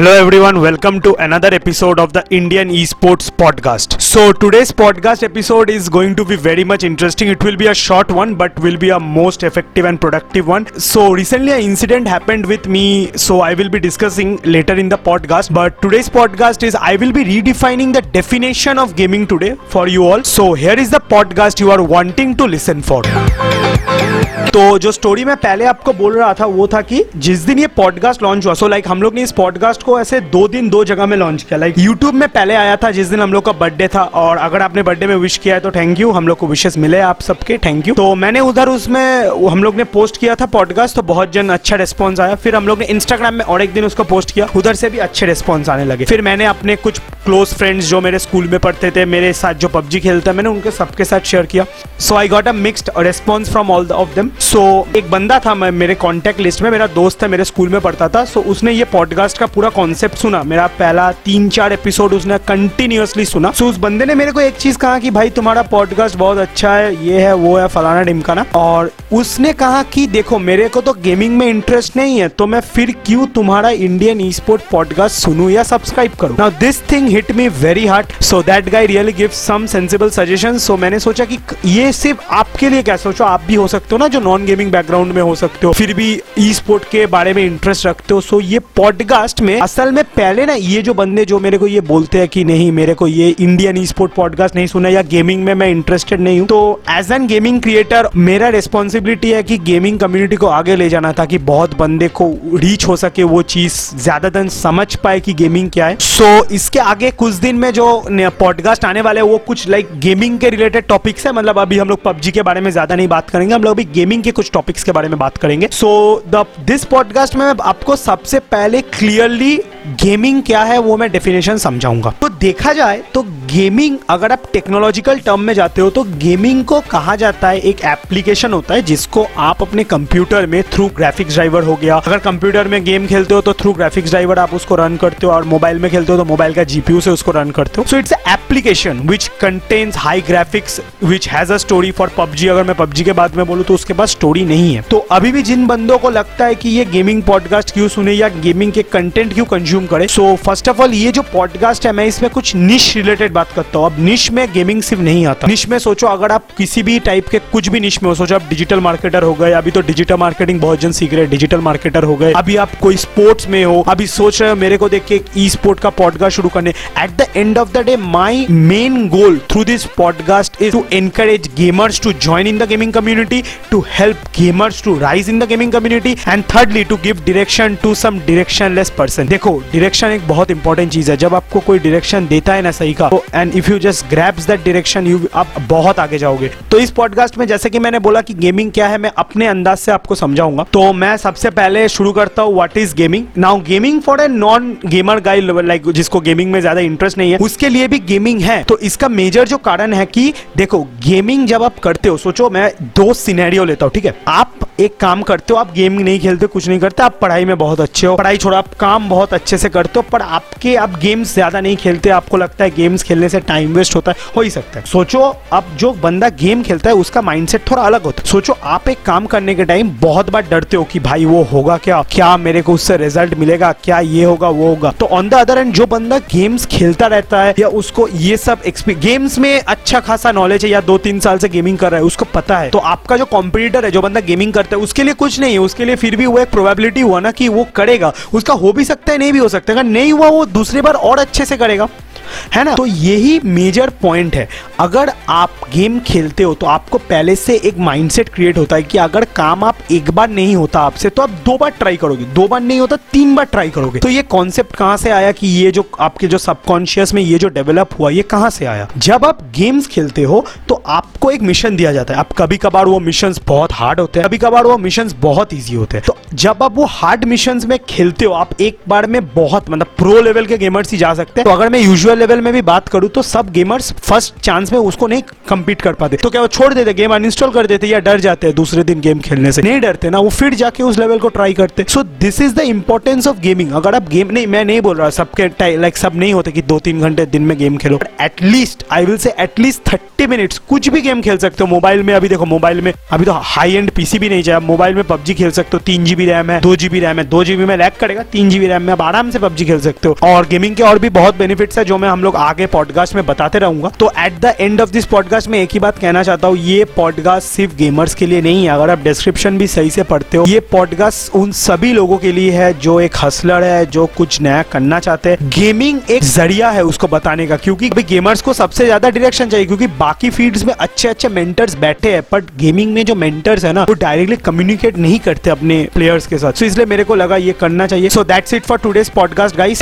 Hello everyone, welcome to another episode of the Indian Esports podcast. So today's podcast episode is going to be very much interesting. It will be a short one but will be a most effective and productive one. So recently an incident happened with me so I will be discussing later in the podcast but today's podcast is I will be redefining the definition of gaming today for you all. So here is the podcast you are wanting to listen for. तो जो story मैं पहले आपको बोल रहा था वो था कि जिस दिन ये पॉडकास्ट लॉन्च हुआ सो लाइक हम लोग ने इस पॉडकास्ट को ऐसे दो दिन दो जगह में लॉन्च किया। लाइक यूट्यूब में पहले आया था जिस दिन हम लोग का बर्थडे था और अगर आपने बर्थडे में विश किया है तो थैंक यू हम लोग को विशेष मिले आप सबके थैंक यू तो मैंने उधर उसमें हम लोग ने पोस्ट किया था पॉडकास्ट तो बहुत जन अच्छा रिस्पॉन्स आया। फिर हम लोग ने इंस्टाग्राम में और एक दिन उसको पोस्ट किया उधर से भी अच्छे रिस्पॉन्स आने लगे। फिर मैंने अपने कुछ क्लोज फ्रेंड्स जो मेरे स्कूल में पढ़ते थे मेरे साथ जो पबजी खेलते मैंने उनके सबके साथ शेयर किया। So I got a mixed response from all of them so एक बंदा था मैं मेरे कॉन्टैक्ट लिस्ट में मेरा दोस्त है मेरे स्कूल में पढ़ता था। सो so, उसने ये पॉडकास्ट का पूरा कॉन्सेप्ट सुना। मेरा पहला तीन चार एपिसोड उसने कंटिन्यूसली सुना। सो उस बंदे ने मेरे को एक चीज़ कहा कि, भाई, तुम्हारा पॉडकास्ट बहुत अच्छा है, ये है, वो है, फलाना डिमकाना और उसने कहा कि, देखो, मेरे को तो गेमिंग में इंटरेस्ट नहीं है तो मैं फिर क्यों तुम्हारा इंडियन ई स्पोर्ट पॉडकास्ट सुनू या सब्सक्राइब करूँ? Now this thing hit me very hard so that guy really give some sensible suggestion so मैंने सोचा कि ये सिर्फ़ आपके लिए क्या सोचो, आप भी हो सकते हो ना, जो नॉन गेमिंग बैकग्राउंड में हो सकते हो। फिर भी ई स्पोर्ट के बारे में इंटरेस्ट रखते हो। सो ये पॉडकास्ट में असल में पहले ना ये जो बंदे जो मेरे को ये बोलते हैं कि नहीं मेरे को ये इंडियन ई स्पोर्ट पॉडकास्ट नहीं सुना या गेमिंग में मैं इंटरेस्टेड नहीं हूँ तो एज एन गेमिंग क्रिएटर मेरा रिस्पॉन्सिबिलिटी है कि गेमिंग कम्युनिटी को आगे ले जाना ताकि बहुत बंदे को रीच हो सके वो चीज़ ज़्यादातर समझ पाए कि गेमिंग क्या है। सो so, इसके आगे कुछ दिन में जो पॉडकास्ट आने वाले वो कुछ लाइक गेमिंग के रिलेटेड टॉपिक्स है। मतलब अभी हम लोग पबजी के बारे में ज़्यादा नहीं बात करेंगे हम लोग अभी गेमिंग के कुछ टॉपिक्स के बारे में बात करेंगे। सो दिस पॉडकास्ट मैं आपको सबसे पहले क्लियरली गेमिंग क्या है वो मैं डेफिनेशन समझाऊँगा। तो देखा जाए तो गेमिंग, अगर आप टेक्नोलॉजिकल टर्म में जाते हो तो गेमिंग को कहा जाता है, एक एप्लीकेशन होता है, जिसको आप अपने कंप्यूटर में थ्रू ग्राफिक्स ड्राइवर हो गया। अगर कंप्यूटर में गेम खेलते हो तो थ्रू ग्राफिक्स ड्राइवर आप उसको रन करते हो, और मोबाइल में खेलते हो तो मोबाइल का जीपीयू से उसको रन करते हो। So it's application which contains high graphics which has a story for PUBG अगर मैं पबजी के बाद में बोलूँ तो उसके पास स्टोरी नहीं है। तो अभी भी जिन बंदों को लगता है कि ये गेमिंग पॉडकास्ट क्यों सुने, या गेमिंग के कंटेंट क्यों कंज्यूम करे सो फ़र्स्ट ऑफ़ ऑल ये जो पॉडकास्ट है, मैं इसमें कुछ निश रिलेटेड बात करता हूँ। अब निश में गेमिंग सिर्फ़ नहीं आता। निश में सोचो, अगर आप किसी भी टाइप के कुछ भी निश में हो, सोचो, आप डिजिटल मार्केटर हो गए, अभी तो डिजिटल मार्केटिंग बहुत जन सीख रहे डिजिटल मार्केटर हो गए। अभी आप कोई स्पोर्ट्स में हो, अभी सोच रहे हो मेरे को देख के ई स्पोर्ट का पॉडकास्ट शुरू करने। At the end of the day my main goal through this podcast is to encourage gamers to join in the gaming community to help gamers to rise in the gaming community and thirdly to give direction to some directionless person देखो direction एक बहुत important चीज़ है। जब आपको कोई direction देता है ना सही का and if you just grasps that direction you आप बहुत आगे जाओगे। तो इस पॉडकास्ट में जैसे कि मैंने बोला कि गेमिंग क्या है, मैं अपने अंदाज से आपको समझाऊँगा। तो मैं सबसे पहले शुरू करता हूँ what is gaming now gaming for a non gamer guy like जिसको गेमिंग में ज़्यादा इंटरेस्ट नहीं है, उसके लिए भी गेमिंग है। तो इसका मेजर जो कारण है कि, देखो गेमिंग जब आप करते हो, सोचो, मैं दो सिनेरियो लेता हूँ, ठीक है? आप एक काम करते हो, आप गेम नहीं खेलते, कुछ नहीं करते, आप पढ़ाई में बहुत अच्छे हो, पढ़ाई छोड़ो, आप काम बहुत अच्छे से करते हो, पर आपके, आप गेम्स ज़्यादा नहीं खेलते, आपको लगता है गेम्स खेलने से टाइम वेस्ट होता है, हो ही सकता है। सोचो, अब जो बंदा गेम खेलता है, उसका माइंडसेट थोड़ा अलग होता है। सोचो, आप एक काम करने के टाइम बहुत बार डरते हो कि भाई वो होगा क्या? क्या मेरे को उससे रिज़ल्ट मिलेगा? क्या ये होगा, वो होगा? तो ऑन द अदर एंड जो बंदा गेम्स खेलता रहता है, या उसको ये सब गेम्स में अच्छा खासा नॉलेज है, या दो तीन साल से गेमिंग कर रहा है, उसको पता है। तो आपका जो कॉम्पिटिटर है, जो बंदा गेमिंग करता है, उसके लिए कुछ नहीं है। उसके लिए फिर भी वो एक प्रोबेबिलिटी हुआ ना कि वो करेगा। उसका हो भी सकता है, नहीं भी हो सकता है। अगर नहीं हुआ, वो दूसरी बार और अच्छे से करेगा। है ना? तो यही मेजर पॉइंट है। अगर आप गेम खेलते हो तो आपको पहले से एक माइंडसेट क्रिएट होता है कि अगर काम आप एक बार नहीं होता आपसे तो आप दो बार ट्राई करोगे। दो बार नहीं होता, तीन बार ट्राई करोगे। तो ये कॉन्सेप्ट कहाँ से आया कि ये जो आपके जो सबकॉन्शियस में ये जो डेवलप हुआ, ये कहाँ से आया? जब आप गेम्स खेलते हो तो आपको एक मिशन दिया जाता है। आप कभी कभार वो मिशन बहुत हार्ड होते हैं कभी कभार वो मिशन बहुत ईजी होते हैं। तो जब आप वो हार्ड मिशन में खेलते हो, आप एक बार में बहुत मतलब प्रो लेवल के गेमर्स ही जा सकते हैं। तो अगर मैं यूजुअल लेवल में भी बात करूँ तो सब गेमर्स फ़र्स्ट चांस में उसको नहीं कम्पीट कर पाते। तो क्या वो छोड़ देते गेम अनइंस्टॉल कर देते या डर जाते हैं दूसरे दिन गेम खेलने से। नहीं डरते ना, वो फिर जाके उस लेवल को ट्राई करते। So this is the importance of gaming अगर आप गेम नहीं, मैं नहीं बोल रहा, सबके लाइक सब नहीं होते कि दो तीन घंटे दिन में game Khelo. At least I will say at least thirty minutes कुछ भी गेम खेल सकते हो। मोबाइल में अभी देखो, मोबाइल में अभी तो हाई एंड पीसी भी नहीं जाए मोबाइल में पबजी खेल सकते हो, तीन जीबी रैम है, दो जीबी रैम है, दो जीबी में लैक करेगा तीन जीबी रैम में आप आराम से पबजी खेल सकते हो। और गेमिंग के और भी बहुत बेनिफिट्स है जो मैं हम लोग आगे पॉडकास्ट में बताते रहूँगा। तो at the end of this podcast में एक ही बात कहना चाहता हूँ ये पॉडकास्ट सिर्फ़ गेमर्स के लिए नहीं है। अगर आप डिस्क्रिप्शन भी सही से पढ़ते हो ये पॉडकास्ट उन सभी लोगों के लिए है जो एक हसलर है जो कुछ नया करना चाहते हैं। गेमिंग एक ज़रिया है उसको बताने का क्योंकि अभी गेमर्स को सबसे ज़्यादा डायरेक्शन चाहिए क्योंकि बाकी फील्ड्स में अच्छे अच्छे मेंटर्स बैठे हैं बट गेमिंग में जो मेंटर्स है ना वो डायरेक्टली कम्युनिकेट नहीं करते अपने प्लेयर्स के साथ। so, इसलिए मेरे को लगा ये करना चाहिए। So that's it for today's podcast guys